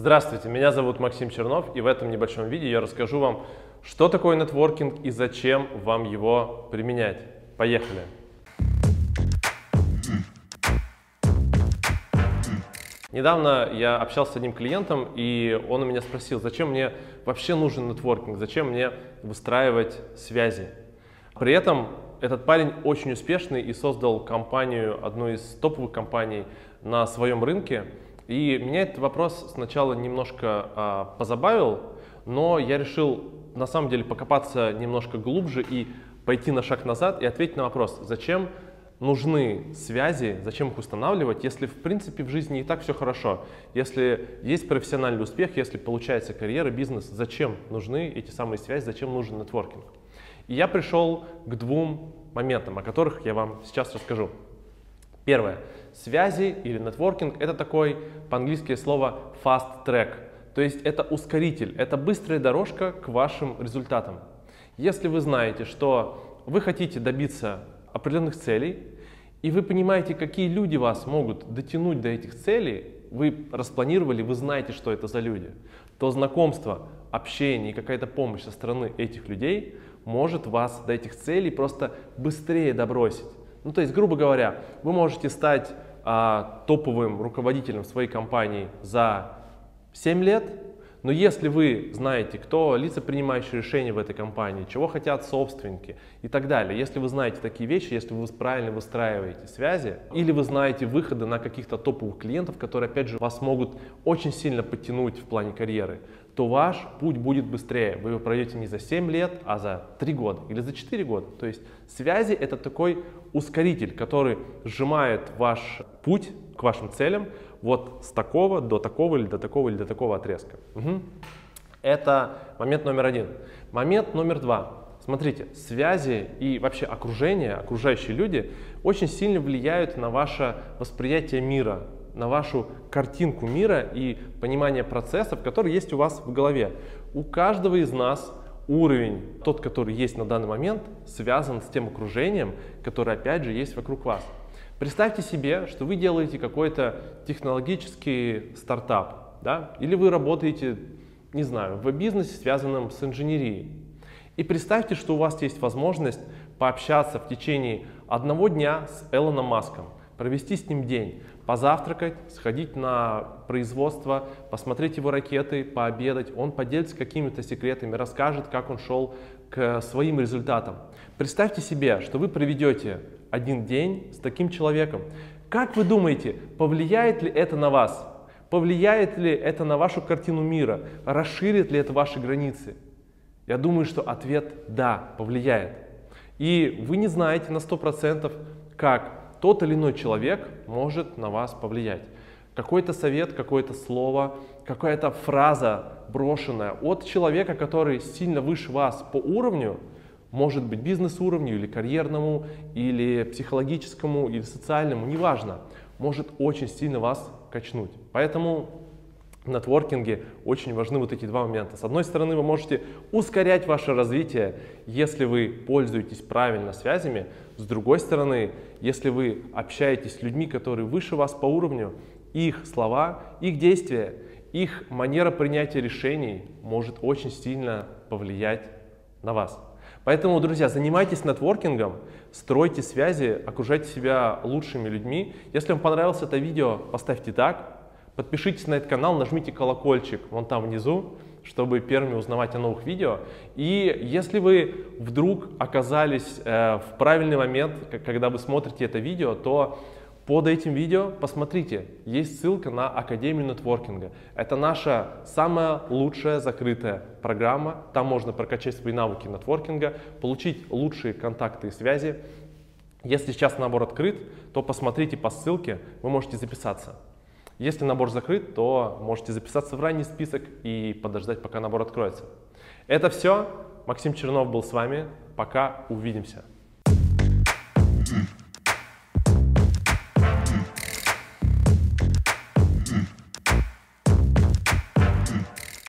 Здравствуйте, меня зовут Максим Чернов, и в этом небольшом видео я расскажу вам, что такое нетворкинг и зачем вам его применять. Поехали! Недавно я общался с одним клиентом, и он у меня спросил, зачем мне вообще нужен нетворкинг, зачем мне выстраивать связи. При этом этот парень очень успешный и создал компанию, одну из топовых компаний на своем рынке. И меня этот вопрос сначала немножко а, позабавил, но я решил на самом деле покопаться немножко глубже и пойти на шаг назад и ответить на вопрос, зачем нужны связи, зачем их устанавливать, если в принципе в жизни и так все хорошо, если есть профессиональный успех, если получается карьера, бизнес, зачем нужны эти самые связи, зачем нужен нетворкинг. И я пришел к двум моментам, о которых я вам сейчас расскажу. Первое. Связи или нетворкинг – это такой по-английски слово fast track, то есть это ускоритель, это быстрая дорожка к вашим результатам. Если вы знаете, что вы хотите добиться определенных целей, и вы понимаете, какие люди вас могут дотянуть до этих целей, вы распланировали, вы знаете, что это за люди, то знакомство, общение и какая-то помощь со стороны этих людей может вас до этих целей просто быстрее добросить. Ну, то есть, грубо говоря, вы можете стать а, топовым руководителем своей компании за 7 лет, но если вы знаете, кто лица, принимающие решения в этой компании, чего хотят собственники и так далее, если вы знаете такие вещи, если вы правильно выстраиваете связи, или вы знаете выходы на каких-то топовых клиентов, которые, опять же, вас могут очень сильно подтянуть в плане карьеры, то ваш путь будет быстрее. Вы его пройдете не за 7 лет, а за 3 года или за 4 года. То есть связи это такой ускоритель, который сжимает ваш путь к вашим целям, вот с такого до такого или до такого или до такого отрезка. Угу. Это момент номер один. Момент номер два. Смотрите, связи и вообще окружение, окружающие люди очень сильно влияют на ваше восприятие мира, на вашу картинку мира и понимание процессов, которые есть у вас в голове. У каждого из нас уровень, тот, который есть на данный момент, связан с тем окружением, которое опять же есть вокруг вас. Представьте себе, что вы делаете какой-то технологический стартап, да? или вы работаете, не знаю, в бизнесе, связанном с инженерией. И представьте, что у вас есть возможность пообщаться в течение одного дня с Элоном Маском, провести с ним день, позавтракать, сходить на производство, посмотреть его ракеты, пообедать. Он поделится какими-то секретами, расскажет, как он шел к своим результатам. Представьте себе, что вы проведете один день с таким человеком. Как вы думаете, повлияет ли это на вас? Повлияет ли это на вашу картину мира? Расширит ли это ваши границы? Я думаю, что ответ «да» повлияет. И вы не знаете на 100%, как тот или иной человек может на вас повлиять. Какой-то совет, какое-то слово, какая-то фраза брошенная от человека, который сильно выше вас по уровню – может быть бизнес-уровню, или карьерному, или психологическому, или социальному, неважно, может очень сильно вас качнуть. Поэтому нетворкинге очень важны вот эти два момента. С одной стороны, вы можете ускорять ваше развитие, если вы пользуетесь правильно связями. С другой стороны, если вы общаетесь с людьми, которые выше вас по уровню, их слова, их действия, их манера принятия решений может очень сильно повлиять на вас. Поэтому, друзья, занимайтесь нетворкингом, стройте связи, окружайте себя лучшими людьми. Если вам понравилось это видео, поставьте так, подпишитесь на этот канал, нажмите колокольчик вон там внизу, чтобы первыми узнавать о новых видео. И если вы вдруг оказались э, в правильный момент, когда вы смотрите это видео, то под этим видео посмотрите, есть ссылка на Академию нетворкинга. Это наша самая лучшая закрытая программа. Там можно прокачать свои навыки нетворкинга, получить лучшие контакты и связи. Если сейчас набор открыт, то посмотрите по ссылке, вы можете записаться. Если набор закрыт, то можете записаться в ранний список и подождать, пока набор откроется. Это все. Максим Чернов был с вами. Пока увидимся.